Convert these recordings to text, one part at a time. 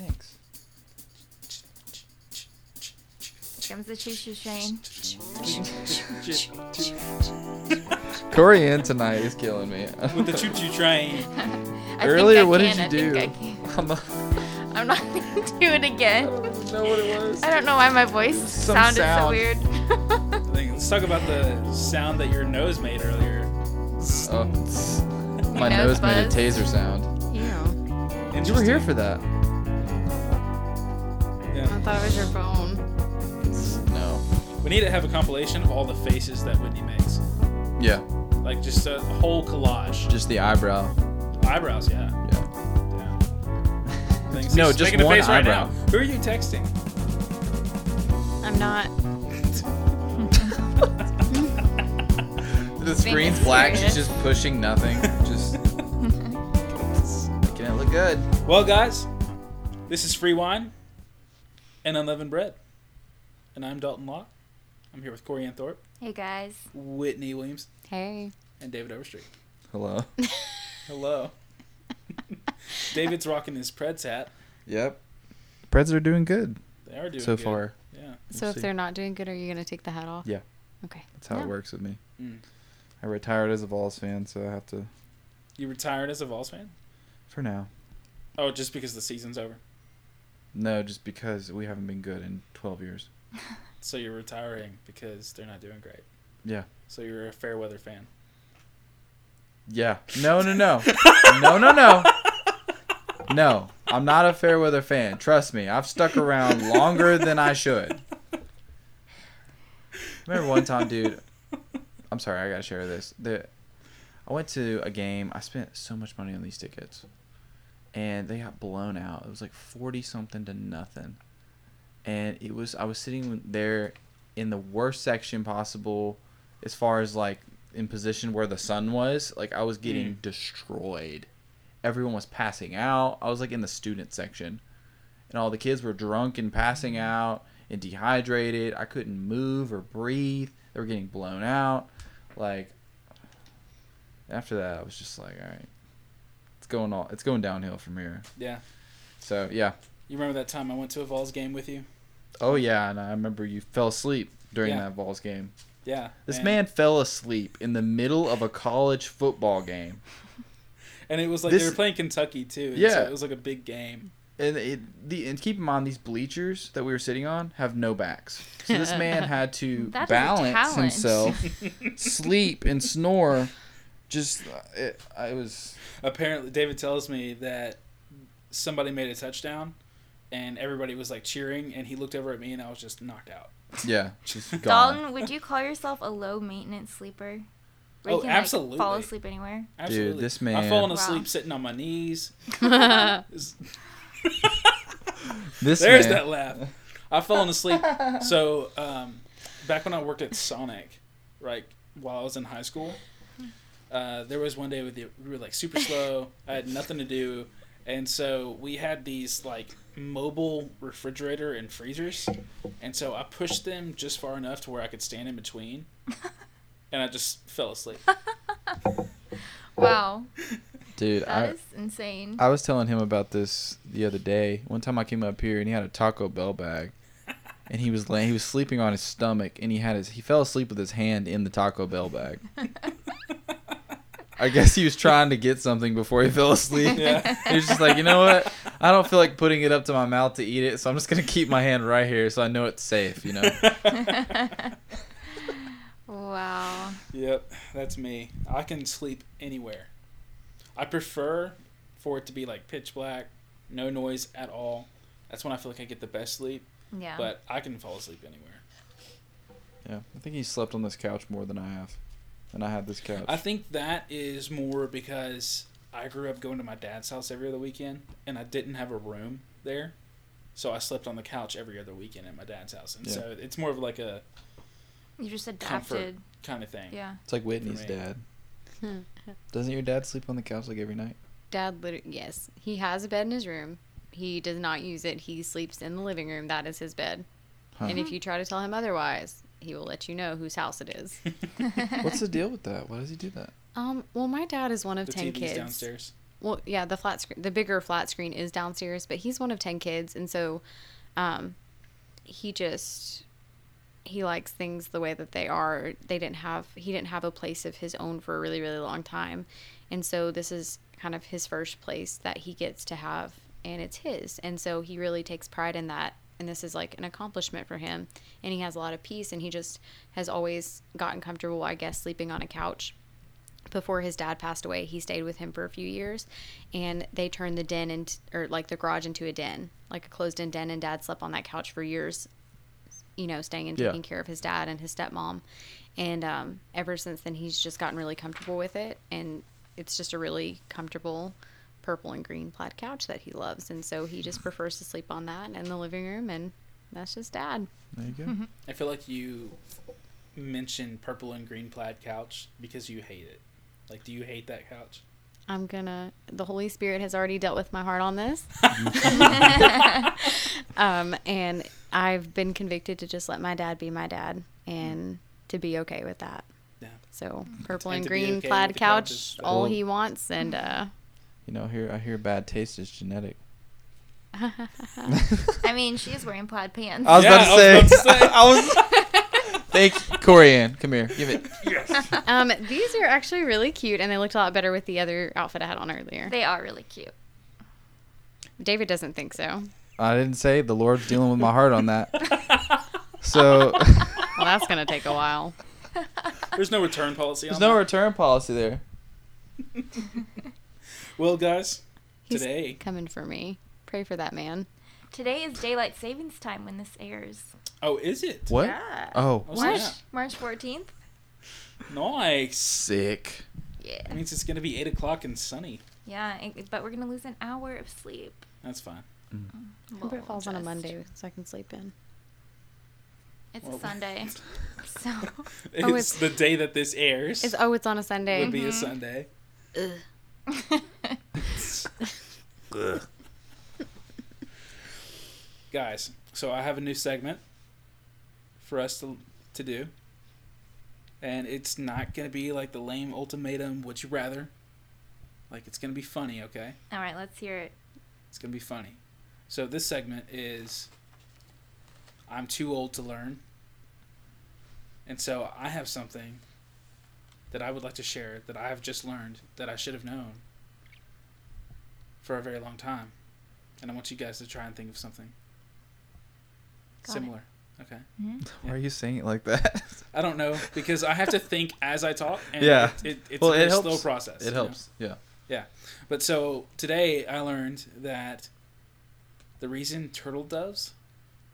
Thanks. Comes the choo choo train. Corey in tonight is killing me. With the choo choo train. Earlier, think I what did you I do? I can. I'm not, I'm not gonna do it again. I don't know what it was. I don't know why my voice sounded sound. so weird. Let's talk about the sound that your nose made earlier. Oh, my nose nose made a taser sound. Ew. You were here for that. We need to have a compilation of all the faces that Whitney makes. Yeah. Like just a whole collage. Just the eyebrow. Eyebrows, yeah. Yeah. yeah. Thanks. No, He's just making a one face right eyebrow. now. Who are you texting? I'm not. The screen's black. She's just pushing nothing. Just making it look good. Well, guys, this is Free Wine and Unleavened Bread. And I'm Dalton Locke. I'm here with Corey Ann Thorpe, Hey guys. Whitney Williams, Hey. and David Overstreet. Hello. Hello. David's rocking his Preds hat. Yep. Preds are doing good They are doing so good. far. Yeah. So We'll if see. they're not doing good, are you gonna take the hat off? Yeah. Okay. That's how Yeah. it works with me. Mm. I retired as a Vols fan, so I have to You retired as a Vols fan? for now. Oh, just because the season's over. No, just because we haven't been good in 12 years. So you're retiring because they're not doing great. Yeah. So you're a fair weather fan. Yeah. No, no, no. no, no, no. No, I'm not a fair weather fan. Trust me, I've stuck around longer than I should. Remember one time, dude. I'm sorry, I gotta share this. The, I went to a game. I spent so much money on these tickets, and they got blown out. It was like forty something to nothing, and it was. I was sitting there in the worst section possible, as far as like in position where the sun was. Like I was hmm. getting destroyed. Everyone was passing out. I was like in the student section, and all the kids were drunk and passing hmm. out and dehydrated. I couldn't move or breathe. They were getting blown out. Like after that, I was just like, all right, it's going all, it's going downhill from here. Yeah. So yeah, You remember that time I went to a Vols game with you? Oh yeah, and I remember you fell asleep during Yeah. that Vols game. Yeah. This and, man fell asleep in the middle of a college football game. And it was like This- they were playing Kentucky too. and Yeah. So it was like a big game. And it, the and keep in mind these bleachers that we were sitting on have no backs. So this man had to That is a balance talent. himself, sleep and snore. Just it, I was Apparently, David tells me that somebody made a touchdown, and everybody was like cheering, and he looked over at me, and I was just knocked out. yeah, just gone. Dalton, would you call yourself a low maintenance sleeper? Where Oh, you can, like, absolutely. fall asleep anywhere. Absolutely. this I've man- fallen Wow. asleep sitting on my knees. This There's man, that laugh. I've fallen asleep. So, um, back when I worked at Sonic, right, while I was in high school, uh, there was one day with the, we were like super slow. I had nothing to do, and so we had these like mobile refrigerator and freezers, and so I pushed them just far enough to where I could stand in between, and I just fell asleep. Wow, dude. I, that is insane. I was telling him about this the other day. One time I came up here and he had a Taco Bell bag, and he was laying, he was sleeping on his stomach, and he had his he fell asleep with his hand in the Taco Bell bag. I guess he was trying to get something before he fell asleep. Yeah. He was just like, you know what? I don't feel like putting it up to my mouth to eat it, so I'm just gonna keep my hand right here so I know it's safe. You know. wow. Yep, that's me. I can sleep anywhere. I prefer for it to be like pitch black, no noise at all. That's when I feel like I get the best sleep. Yeah. But I can fall asleep anywhere. Yeah, I think he slept on this couch more than I have, and I had this couch. I think that is more because I grew up going to my dad's house every other weekend, and I didn't have a room there, so I slept on the couch every other weekend at my dad's house, and Yeah. so it's more of like a you just comfort adapted. kind of thing. Yeah. It's like Whitney's dad. Doesn't your dad sleep on the couch like every night? Dad, literally, yes, he has a bed in his room. He does not use it. He sleeps in the living room. That is his bed. Huh. And if you try to tell him otherwise, he will let you know whose house it is. What's the deal with that? Why does he do that? um, well, my dad is one of The ten TV's kids. downstairs. well, yeah, the flat screen, the bigger flat screen is downstairs, but he's one of 10 kids. And so, um, he just, he likes things the way that they are. They didn't have, he didn't have a place of his own for a really, really long time. And so this is kind of his first place that he gets to have and it's his. And so he really takes pride in that. And this is like an accomplishment for him. And he has a lot of peace and he just has always gotten comfortable, I guess, sleeping on a couch before his dad passed away, he stayed with him for a few years, and they turned the den into, or like the garage into a den, like a closed-in den. And dad slept on that couch for years, you know, staying and Yeah. taking care of his dad and his stepmom. And um, ever since then, he's just gotten really comfortable with it, and it's just a really comfortable purple and green plaid couch that he loves. And so he just prefers to sleep on that in the living room, and that's just dad. There you go. I feel like you mentioned purple and green plaid couch because you hate it. Like, do you hate that couch? I'm gonna. The Holy Spirit has already dealt with my heart on this. um, and I've been convicted to just let my dad be my dad and to be okay with that. Yeah. So purple And and, green okay plaid couch couch, all Well- he wants, and uh, You know, here I hear bad taste is genetic. I mean, she's wearing plaid pants. I was Yeah, about to I say. was say. I was. Thank you, Corey Ann. Come here. Give it. Yes. Um, these are actually really cute, and they looked a lot better with the other outfit I had on earlier. They are really cute. David doesn't think so. I didn't say the Lord's dealing with my heart on that. So Well, that's gonna take a while. There's no return policy there's on no that. return policy there. Well, guys, He's today coming for me. Pray for that man. Today is daylight savings time when this airs. Oh, is it? What? Yeah. Oh, Oh, March snap. March fourteenth. Nice. sick. Yeah. That means it's gonna be eight o'clock and sunny. Yeah, it- but we're gonna lose an hour of sleep. That's fine. Hope it falls on a Just- Monday so I can sleep in. It's Well- a Sunday, so It's, Oh, it's- the day that this airs. It's oh, it's on a Sunday. would be a Mhm. Sunday. Guys, so I have a new segment for us to to do. And it's not gonna be like the lame ultimatum, would you rather? Like it's gonna be funny, okay? all right. Let's hear it. It's gonna be funny. So this segment is I'm too old to learn. And so I have something that I would like to share that I have just learned that I should have known for a very long time. And I want you guys to try and think of something Got it. similar. Okay. Mm-hmm. Why are you saying it like that? I don't know because I have to think as I talk and Yeah. it, it, it's Well, a it helps. slow process. It helps. know? helps. Yeah. But so today I learned that the reason turtle doves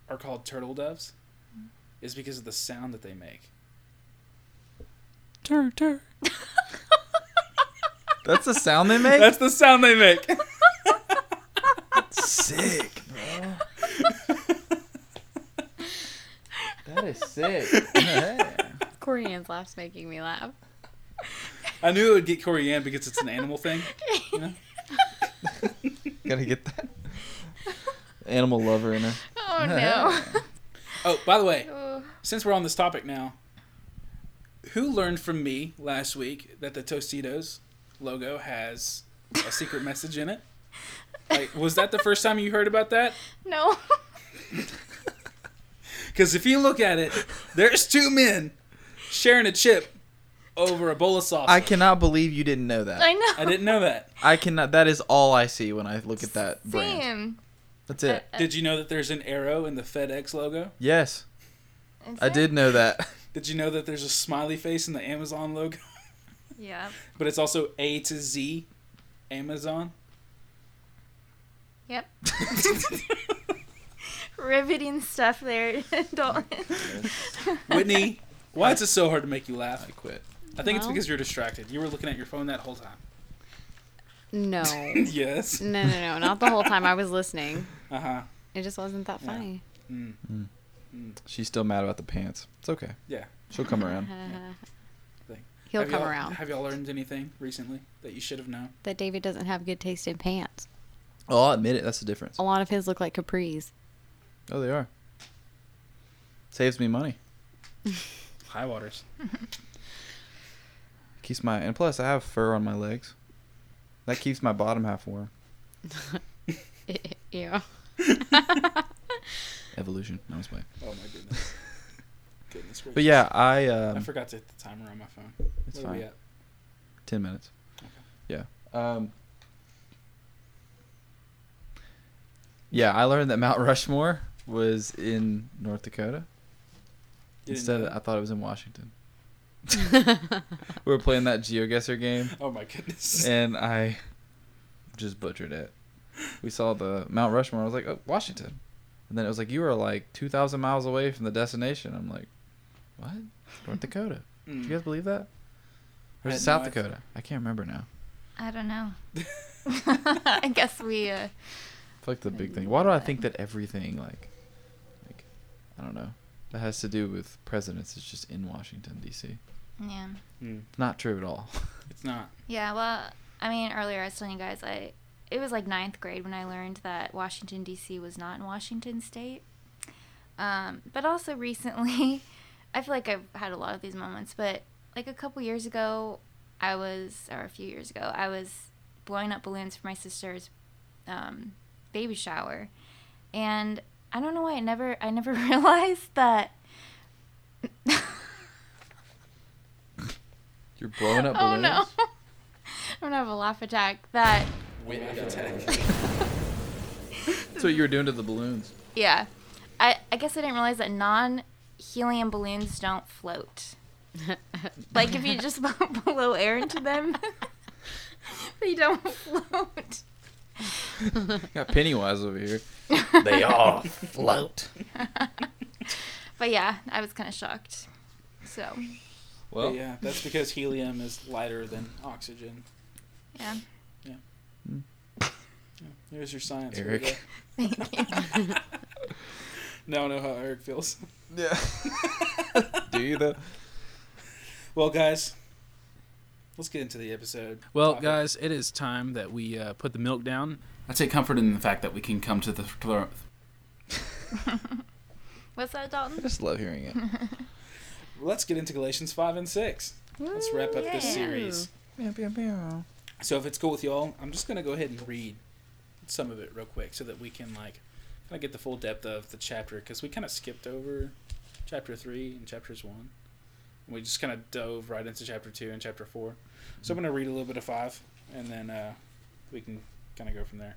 are called turtle doves mm-hmm. is because of the sound that they make. Tur tur. That's the sound they make. That's the sound they make. sick, bro. that is sick. Yeah. Corey Ann's laugh's making me laugh. I knew it would get Corey Ann because it's an animal thing. You know? Gotta get that animal lover in her. Oh no. Oh, by the way, since we're on this topic now, who learned from me last week that the Tostitos logo has a secret message in it? Like, was that the first time you heard about that? no. Because if you look at it, there's two men sharing a chip over a bowl of sauce. I cannot believe you didn't know that. I know. I didn't know that. I cannot. That is all I see when I look at that brand. That's it. Uh, Did you know that there's an arrow in the FedEx logo? Yes, I did know that. Did you know that there's a smiley face in the Amazon logo? Yeah. But it's also A to Z Amazon. Yep. Riveting stuff there, Dalton. Whitney, why is it so hard to make you laugh? I quit. I think it's because you're distracted. You were looking at your phone that whole time. No. yes. No, no, no, not the whole time. I was listening. Uh huh. It just wasn't that Yeah. funny. Mm. Mm. She's still mad about the pants. It's okay. Yeah. She'll come around. He'll Have come y'all- around. Have y'all learned anything recently that you should have known? That David doesn't have good taste in pants. Oh, I'll admit it. That's the difference. A lot of his look like capris. Oh, they are. Saves me money. High waters. Keeps my and plus I have fur on my legs. That keeps my bottom half warm. yeah. Evolution. No, I was playing. Oh my goodness. goodness gracious. But yeah, I I um, forgot to hit the timer on my phone. it's Where are we fine. at? Ten minutes. Okay. Yeah. Um. Yeah, I learned that Mount Rushmore was in North Dakota. Didn't Instead, know. of, I thought it was in Washington. we were playing that GeoGuessr game, Oh my goodness. and I just butchered it. We saw the Mount Rushmore. I was like, oh, Washington. And then it was like, you were like 2,000 miles away from the destination. I'm like, what? North Dakota. Do Mm. you guys believe that? Or is it South no idea. Dakota? I can't remember now. I don't know. I guess we. Uh, It's like the big thing. Why do I think that everything like, like, I don't know, that has to do with presidents is just in Washington D.C. yeah. Mm. Not true at all. It's not. Yeah. Well, I mean, earlier I was telling you guys, I it was like ninth grade when I learned that Washington D.C. was not in Washington State. Um, but also recently, I feel like I've had a lot of these moments. But like a couple years ago, I was, or a few years ago, I was blowing up balloons for my sister's um, baby shower, and I don't know why I never, I never realized that. You're blowing up balloons. oh no! I'm gonna have a laugh attack. That Wait, attack. That's what you were doing to the balloons. Yeah. I, I guess I didn't realize that non helium balloons don't float. Like if you just blow air into them, they don't float. Got Pennywise over here. They all float. But yeah, I was kind of shocked. So, Well, yeah, that's because helium is lighter than oxygen. yeah. Yeah, Here's your science. Eric. go. Thank you. Now I know how Eric feels. Yeah. Do you though? Well, guys, let's get into the episode. Well, topic. guys, it is time that we uh, put the milk down. I take comfort in the fact that we can come to the. To What's that, Dalton? I just love hearing it. let's get into Galatians five and six. Let's wrap up this series. Meow, meow, meow. So, if it's cool with y'all, I'm just gonna go ahead and read some of it real quick so that we can like kind of get the full depth of the chapter because we kind of skipped over chapter three and chapters one. And we just kind of dove right into chapter two and chapter four. So I'm gonna read a little bit of five, and then uh, we can kind of go from there.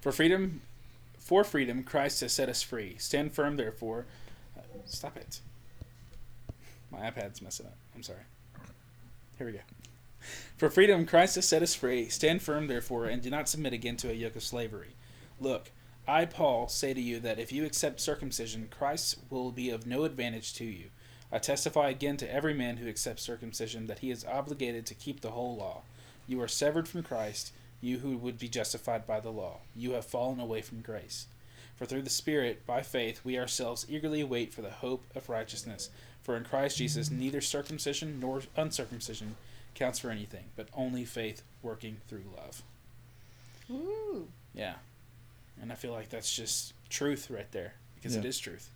For freedom, for freedom, Christ has set us free. Stand firm, therefore. Uh, stop it. My iPad's messing up. I'm sorry. Here we go. For freedom, Christ has set us free. Stand firm, therefore, and do not submit again to a yoke of slavery. Look, I, Paul, say to you that if you accept circumcision, Christ will be of no advantage to you. I testify again to every man who accepts circumcision that he is obligated to keep the whole law. You are severed from Christ, you who would be justified by the law. You have fallen away from grace. For through the Spirit, by faith, we ourselves eagerly wait for the hope of righteousness. For in Christ Jesus, neither circumcision nor uncircumcision counts for anything, but only faith working through love. Ooh. Yeah. And I feel like that's just truth right there, because it Yeah. is truth.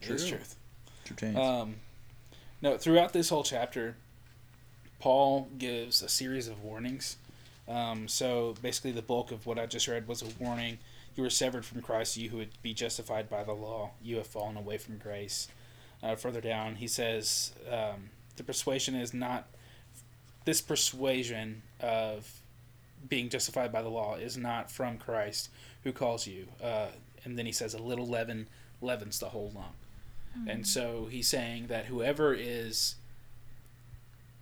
It is True. truth. True change. Um, no, throughout this whole chapter, Paul gives a series of warnings. Um, so basically, the bulk of what I just read was a warning. You were severed from Christ, you who would be justified by the law. You have fallen away from grace. Uh, further down, he says um, the persuasion is not this persuasion of being justified by the law is not from Christ who calls you. Uh, and then he says, a little leaven leavens the whole lump. And so he's saying that whoever is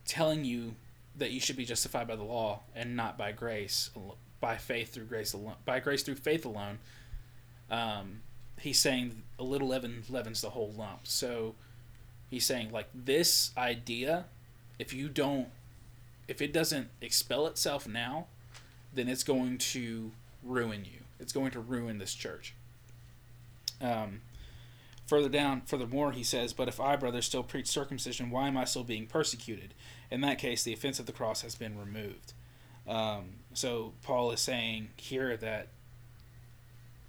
telling you that you should be justified by the law and not by grace, by faith through grace alone, by grace through faith alone, um, he's saying a little leaven leavens the whole lump. So he's saying like this idea, if you don't, if it doesn't expel itself now, then it's going to ruin you. It's going to ruin this church. Um, Further down, furthermore, he says, But if I, brother, still preach circumcision, why am I still being persecuted? In that case, the offense of the cross has been removed. Um, so Paul is saying here that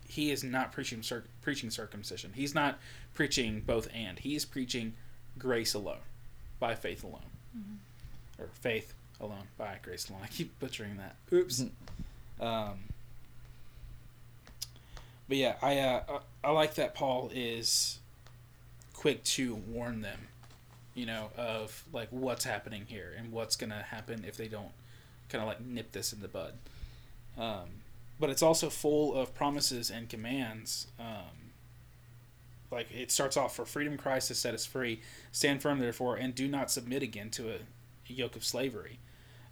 he is not preaching cir- preaching circumcision. He's not preaching both and. He's preaching grace alone, by faith alone, or faith Alone by Grace Alone. I keep butchering that. Oops. Um, but yeah, I, uh, I I like that Paul is quick to warn them, you know, of like what's happening here and what's gonna happen if they don't kind of like nip this in the bud. Um, but it's also full of promises and commands. Um, like it starts off for freedom Christ has set us free. Stand firm therefore and do not submit again to a yoke of slavery.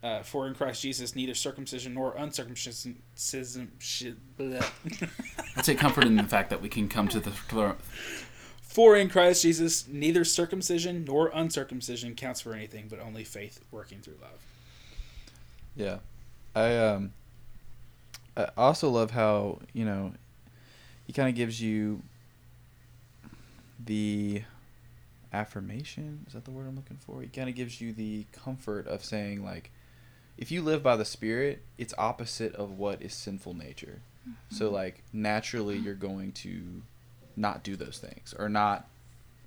Uh, for in Christ Jesus neither circumcision nor uncircumcision should, I take comfort in the fact that we can come to the For in Christ Jesus neither circumcision nor uncircumcision counts for anything but only faith working through love. Yeah, I um, I also love how you know, he kind of gives you the affirmation. Is that the word I'm looking for? it kind of gives you the comfort of saying like, if you live by the Spirit, it's opposite of what is sinful nature. So like naturally, you're going to not do those things or not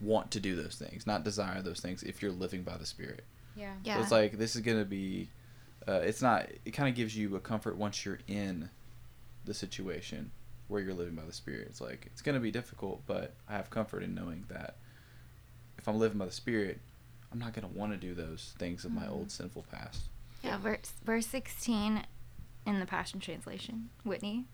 want to do those things, not desire those things if you're living by the Spirit. Yeah. Yeah. So it's like this is gonna be, uh, it's not. It kind of gives you a comfort once you're in the situation where you're living by the Spirit. It's like it's gonna be difficult, but I have comfort in knowing that if I'm living by the Spirit, I'm not gonna want to do those things of my old sinful past. Yeah, verse, verse 16 in the Passion Translation. Whitney.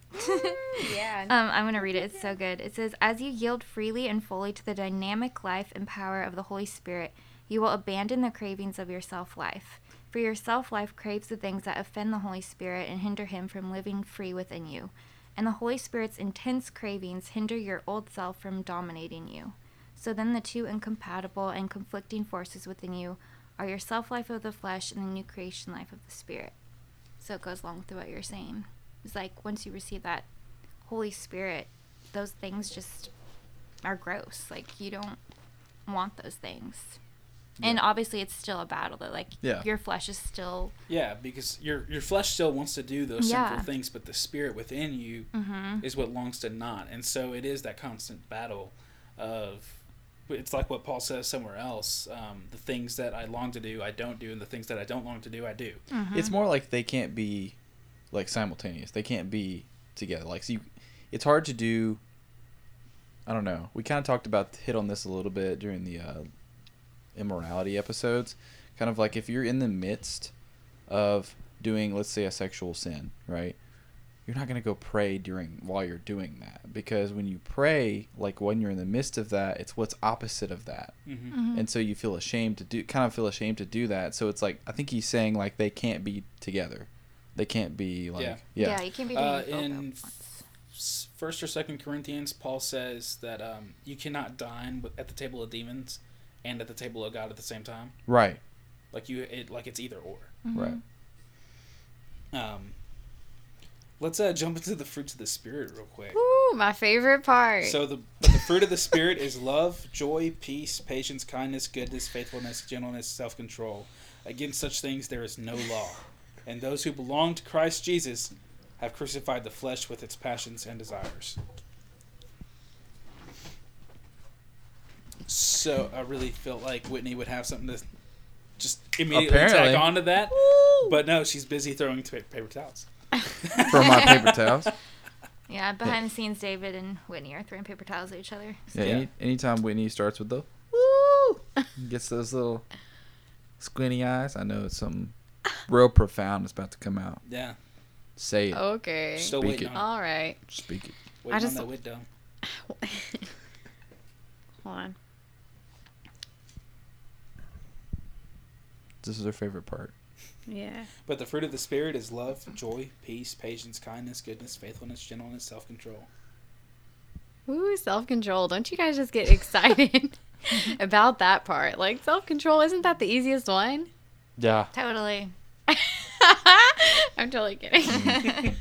yeah. Um, I'm going to read it. It's so good. It says, As you yield freely and fully to the dynamic life and power of the Holy Spirit, you will abandon the cravings of your self life. For your self life craves the things that offend the Holy Spirit and hinder him from living free within you. And the Holy Spirit's intense cravings hinder your old self from dominating you. So then the two incompatible and conflicting forces within you are your self life of the flesh and the new creation life of the Spirit. So it goes along with what you're saying. It's like once you receive that Holy Spirit, those things just are gross. Like you don't want those things. And obviously it's still a battle though. Like Yeah. your flesh is still Yeah, because your your flesh still wants to do those Yeah. sinful things, but the spirit within you Mhm. is what longs to not. And so it is that constant battle of it's like what Paul says somewhere else. Um, the things that I long to do, I don't do, and the things that I don't long to do, I do. It's more like they can't be like simultaneous. They can't be together. Like so you, it's hard to do. I don't know. We kind of talked about hit on this a little bit during the uh, immorality episodes. Kind of like if you're in the midst of doing, let's say, a sexual sin, right? You're not gonna go pray during while you're doing that because when you pray, like when you're in the midst of that, it's what's opposite of that Mm-hmm. and so you feel ashamed to do kind of feel ashamed to do that so it's like i think he's saying like they can't be together they can't be like Yeah. yeah, yeah, you can't be doing Uh, both in once. First or Second Corinthians, Paul says that um, you cannot dine at the table of demons and at the table of God at the same time. right Like you, it like it's either or. right Um, let's uh, jump into the fruits of the spirit real quick. Woo, my favorite part. So the but the fruit of the spirit is love, joy, peace, patience, kindness, goodness, faithfulness, gentleness, self-control. Against such things there is no law. And those who belong to Christ Jesus have crucified the flesh with its passions and desires. So I really felt like Whitney would have something to just immediately Apparently. tack onto that. But no, she's busy throwing t- paper towels. for my paper towels Yeah, behind the scenes, David and Whitney are throwing paper towels at each other. yeah, Yeah. Any, anytime whitney starts with the woo gets those little squinty eyes i know it's something real profound is about to come out Yeah, say it okay. still Speak waiting it. on, All right. speak it waiting I just- on that window. Hold on. This is her favorite part Yeah. But the fruit of the Spirit is love, joy, peace, patience, kindness, goodness, faithfulness, gentleness, self control. Ooh, self control. Don't you guys just get excited about that part? Like, self control, isn't that the easiest one? yeah Totally. I'm totally kidding.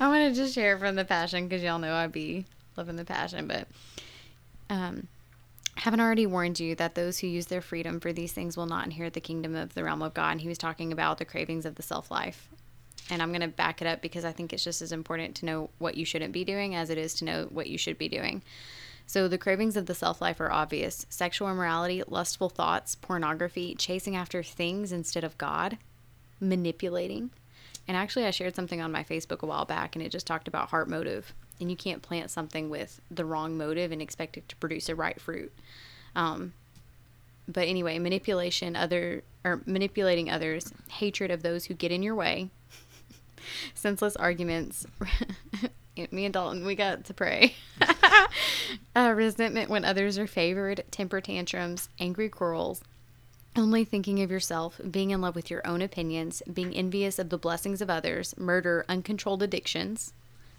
I'm going to just share from the passion because y'all know I'd be loving the passion. But um, haven't already warned you that those who use their freedom for these things will not inherit the kingdom of the realm of God. And he was talking about the cravings of the self life. And I'm going to back it up because I think it's just as important to know what you shouldn't be doing as it is to know what you should be doing. So, the cravings of the self life are obvious sexual immorality, lustful thoughts, pornography, chasing after things instead of God, manipulating. And actually, I shared something on my Facebook a while back, and it just talked about heart motive. And you can't plant something with the wrong motive and expect it to produce a right fruit. Um, but anyway, manipulation, other or manipulating others, hatred of those who get in your way, senseless arguments. Me and Dalton, we got to pray. uh, resentment when others are favored, temper tantrums, angry quarrels, only thinking of yourself, being in love with your own opinions, being envious of the blessings of others, murder, uncontrolled addictions,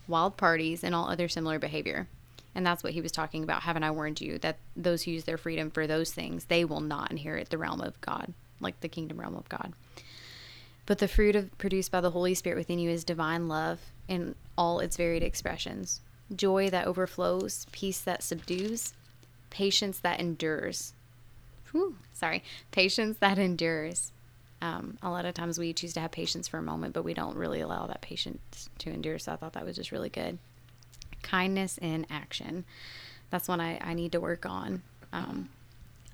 wild parties, and all other similar behavior. And that's what he was talking about. Haven't I warned you that those who use their freedom for those things, they will not inherit the realm of God, like the kingdom realm of God. But the fruit of, produced by the Holy Spirit within you is divine love in all its varied expressions joy that overflows, peace that subdues, patience that endures. Whew, sorry, patience that endures. Um, a lot of times we choose to have patience for a moment, but we don't really allow that patience to endure. So I thought that was just really good. Kindness in action. That's one I, I need to work on. Um,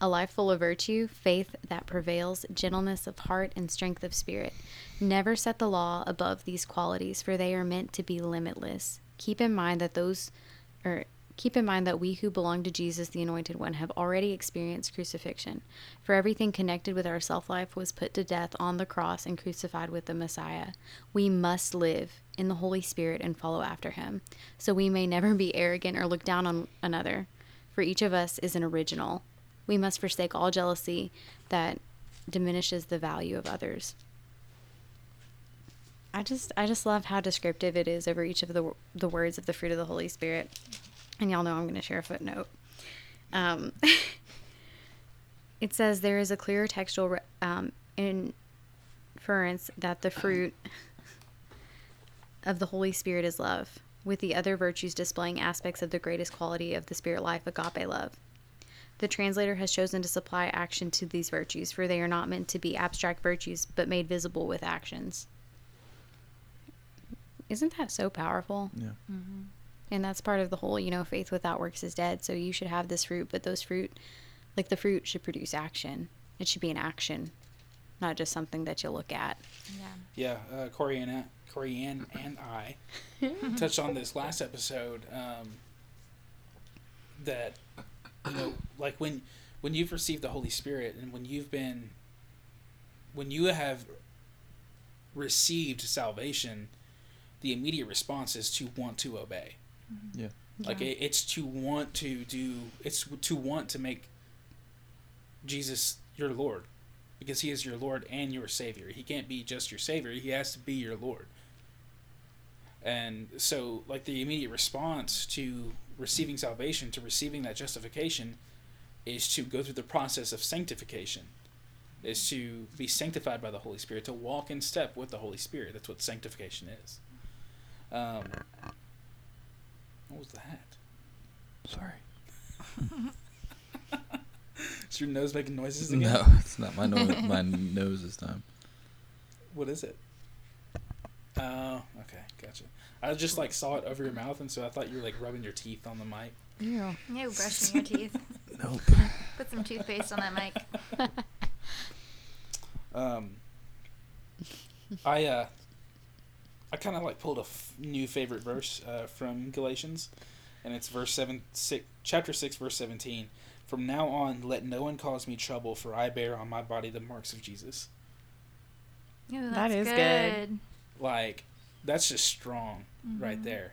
a life full of virtue, faith that prevails, gentleness of heart, and strength of spirit. Never set the law above these qualities, for they are meant to be limitless. Keep in mind that those, or keep in mind that we who belong to Jesus, the Anointed One, have already experienced crucifixion. For everything connected with our self life was put to death on the cross and crucified with the Messiah. We must live in the Holy Spirit and follow after Him, so we may never be arrogant or look down on another. For each of us is an original. We must forsake all jealousy that diminishes the value of others. I just I just love how descriptive it is over each of the the words of the fruit of the Holy Spirit. And y'all know I'm going to share a footnote. Um, it says there is a clear textual re- um, inference that the fruit of the Holy Spirit is love, with the other virtues displaying aspects of the greatest quality of the spirit life, agape love. The translator has chosen to supply action to these virtues, for they are not meant to be abstract virtues, but made visible with actions. Isn't that so powerful? Yeah. And that's part of the whole, you know, faith without works is dead. So you should have this fruit, but those fruit, like the fruit, should produce action. It should be an action, not just something that you look at. Yeah, uh, Corey and I, Corey Ann and I touched on this last episode. Um, that you know, like when when you've received the Holy Spirit and when you've been when you have received salvation, the immediate response is to want to obey. Yeah. Like it, it's to want to do. It's to want to make Jesus your Lord, because He is your Lord and your Savior. He can't be just your Savior. He has to be your Lord. And so, like the immediate response to receiving salvation, to receiving that justification, is to go through the process of sanctification. Is to be sanctified by the Holy Spirit, to walk in step with the Holy Spirit. That's what sanctification is. Um, what was that? Sorry. Is your nose making noises again? No, it's not my nose. my nose this time. What is it? Oh, okay, gotcha. I just like saw it over your mouth, and so I thought you were like rubbing your teeth on the mic. Yeah. No, brushing your teeth. Nope. Put some toothpaste on that mic. Um, I uh, I kind of like pulled a f- new favorite verse uh, from Galatians, and it's verse seven, six, chapter six, verse seventeen. From now on, let no one cause me trouble, for I bear on my body the marks of Jesus. Ooh, that's is good. Like, that's just strong right Mhm. there.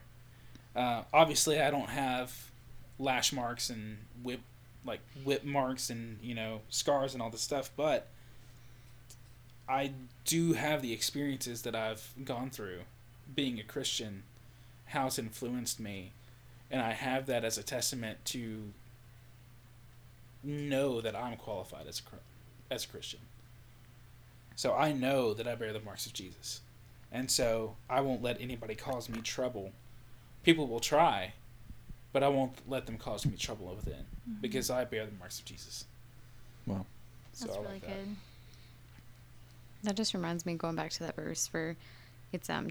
Uh, obviously, I don't have lash marks and whip like whip marks and you know scars and all this stuff, but I do have the experiences that I've gone through being a Christian, how it's influenced me, and I have that as a testament to know that I'm qualified as a as a Christian. So I know that I bear the marks of Jesus. And so I won't let anybody cause me trouble. People will try, but I won't let them cause me trouble within mm-hmm. because I bear the marks of Jesus. Wow. So That's I really like that. good. That just reminds me going back to that verse for it's um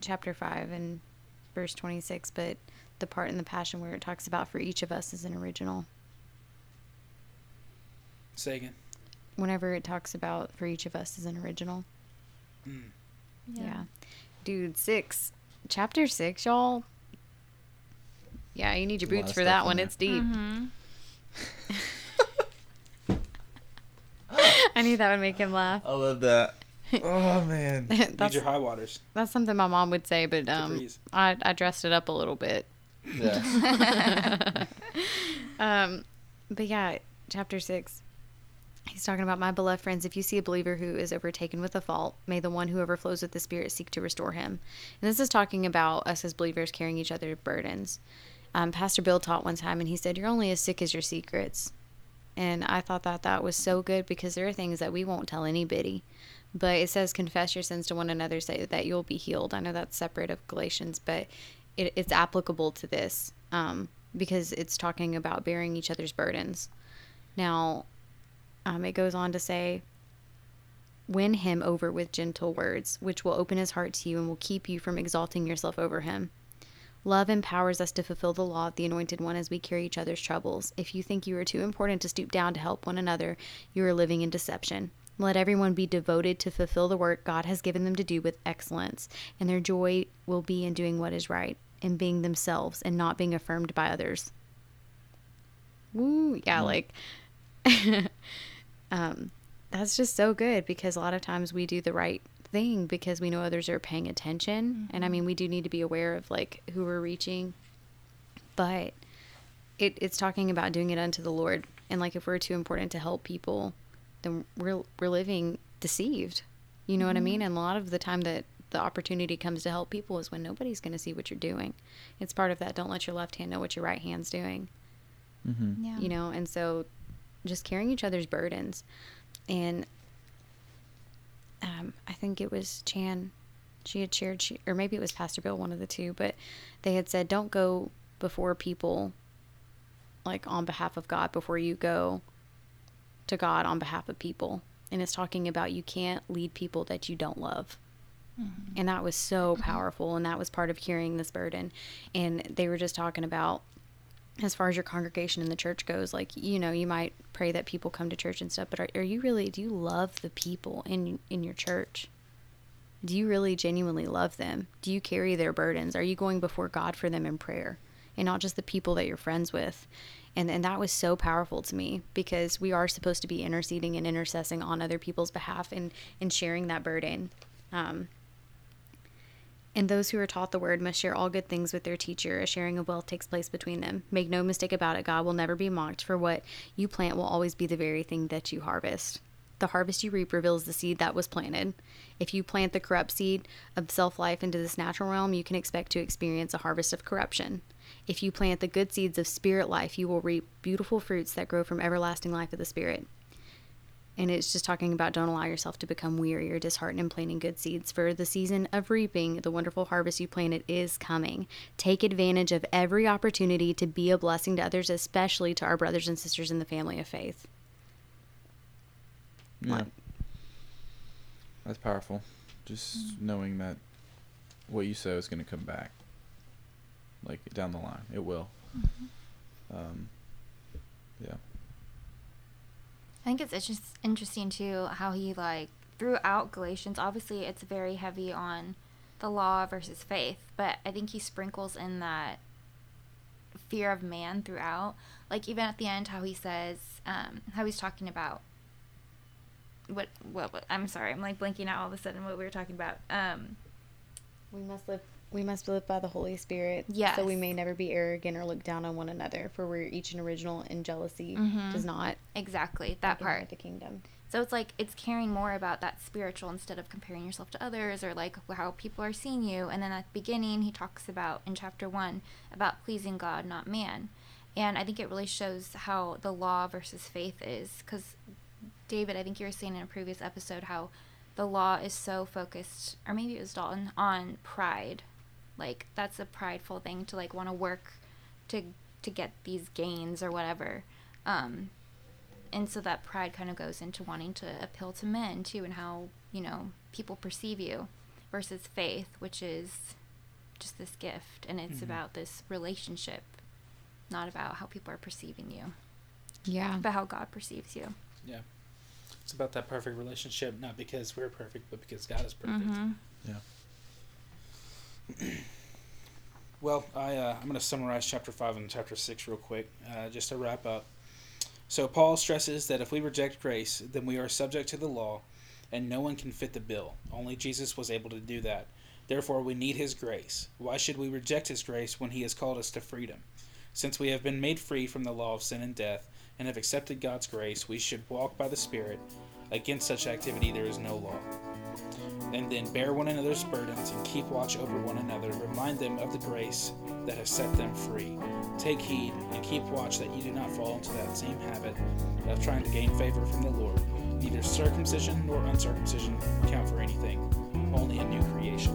chapter 5 and verse 26, but the part in the passion where it talks about for each of us is an original. Say again. Whenever it talks about for each of us is an original. Yeah. Dude, six. Chapter six, y'all. Yeah, you need your boots for that one. there. It's deep. Mm-hmm. I knew that would make him laugh. I love that. Oh man. Need that's, your high waters. that's something my mom would say, but um. I, I dressed it up a little bit. Yeah. Um, but yeah, chapter six. He's talking about my beloved friends. If you see a believer who is overtaken with a fault, may the one who overflows with the Spirit seek to restore him. And this is talking about us as believers carrying each other's burdens. Um, Pastor Bill taught one time, and he said, "You're only as sick as your secrets." And I thought that that was so good because there are things that we won't tell anybody. But it says, confess your sins to one another so that you'll be healed. I know that's separate of Galatians, but it, it's applicable to this um, because it's talking about bearing each other's burdens. Now, um, it goes on to say, win him over with gentle words, which will open his heart to you and will keep you from exalting yourself over him. Love empowers us to fulfill the law of the Anointed One as we carry each other's troubles. If you think you are too important to stoop down to help one another, you are living in deception. Let everyone be devoted to fulfill the work God has given them to do with excellence, and their joy will be in doing what is right, in being themselves, and not being affirmed by others. Woo, yeah, like, um, that's just so good because a lot of times we do the right thing because we know others are paying attention. And i mean we do need to be aware of like who we're reaching. But it, it's talking about doing it unto the lord. And like if we're too important to help people then we're we're living deceived. You know what i mean? And a lot of the time that the opportunity comes to help people is when nobody's going to see what you're doing. It's part of that don't let your left hand know what your right hand's doing. Mm-hmm. Yeah. you know? And so just carrying each other's burdens. And um, i think it was chan. She had shared she, or maybe it was pastor bill one of the two but they had said don't go before people like on behalf of god before you go to god on behalf of people. And it's talking about you can't lead people that you don't love. And that was so powerful and that was part of carrying this burden. And they were just talking about as far as your congregation in the church goes like you know you might pray that people come to church and stuff but are, are you really do you love the people in in your church? Do you really genuinely love them? Do you carry their burdens? Are you going before god for them in prayer and not just the people that you're friends with? And and that was so powerful to me because we are supposed to be interceding and intercessing on other people's behalf and and sharing that burden. Um and those who are taught the word must share all good things with their teacher. A sharing of wealth takes place between them. Make no mistake about it, God will never be mocked, for what you plant will always be the very thing that you harvest. The harvest you reap reveals the seed that was planted. If you plant the corrupt seed of self life into this natural realm, you can expect to experience a harvest of corruption. If you plant the good seeds of spirit life, you will reap beautiful fruits that grow from everlasting life of the Spirit. And it's just talking about don't allow yourself to become weary or disheartened in planting good seeds. For the season of reaping, the wonderful harvest you planted is coming. Take advantage of every opportunity to be a blessing to others, especially to our brothers and sisters in the family of faith. Yeah. Like- That's powerful. Just knowing that what you sow is going to come back. Like down the line, it will. Um, yeah. I think it's just interesting too how he like throughout Galatians. Obviously, it's very heavy on the law versus faith, but I think he sprinkles in that fear of man throughout. Like even at the end, how he says, um, how he's talking about what, what? What? I'm sorry, I'm like blinking out all of a sudden what we were talking about. Um, We must live. We must live by the Holy Spirit. Yes. So we may never be arrogant or look down on one another, for we're each an original, and jealousy Mhm. does not exactly that part. the kingdom. So it's like it's caring more about that spiritual instead of comparing yourself to others or like how people are seeing you. And then at the beginning, he talks about in chapter one about pleasing God, not man. And I think it really shows how the law versus faith is. Because, David, I think you were saying in a previous episode how the law is so focused, or maybe it was Dalton, on pride. Like, that's a prideful thing to like want to work to to get these gains or whatever. Um, and so that pride kind of goes into wanting to appeal to men too and how you know people perceive you versus faith which is just this gift and it's about this relationship not about how people are perceiving you Yeah. but how god perceives you Yeah. It's about that perfect relationship, not because we're perfect, but because God is perfect. Mm-hmm. Well, I uh, I'm going to summarize chapter five and chapter six real quick, uh, just to wrap up. So Paul stresses that if we reject grace, then we are subject to the law, and no one can fit the bill. Only Jesus was able to do that. Therefore, we need His grace. Why should we reject His grace when He has called us to freedom? Since we have been made free from the law of sin and death, and have accepted God's grace, we should walk by the Spirit. Against such activity, there is no law and then bear one another's burdens and keep watch over one another. Remind them of the grace that has set them free. Take heed and keep watch that you do not fall into that same habit of trying to gain favor from the Lord. Neither circumcision nor uncircumcision count for anything, only a new creation.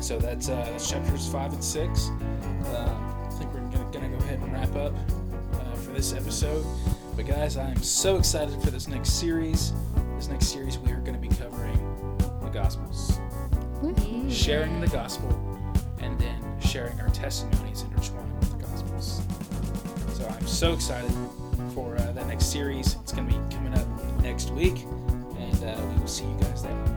So that's, uh, chapters 5 and 6. Uh, I think we're going to go ahead and wrap up uh, for this episode. But guys, I am so excited for this next series. This next series, we are going to be covering the Gospels, sharing the Gospel, and then sharing our testimonies intertwined with the Gospels. So I'm so excited for uh, that next series. It's going to be coming up next week, and uh, we will see you guys then.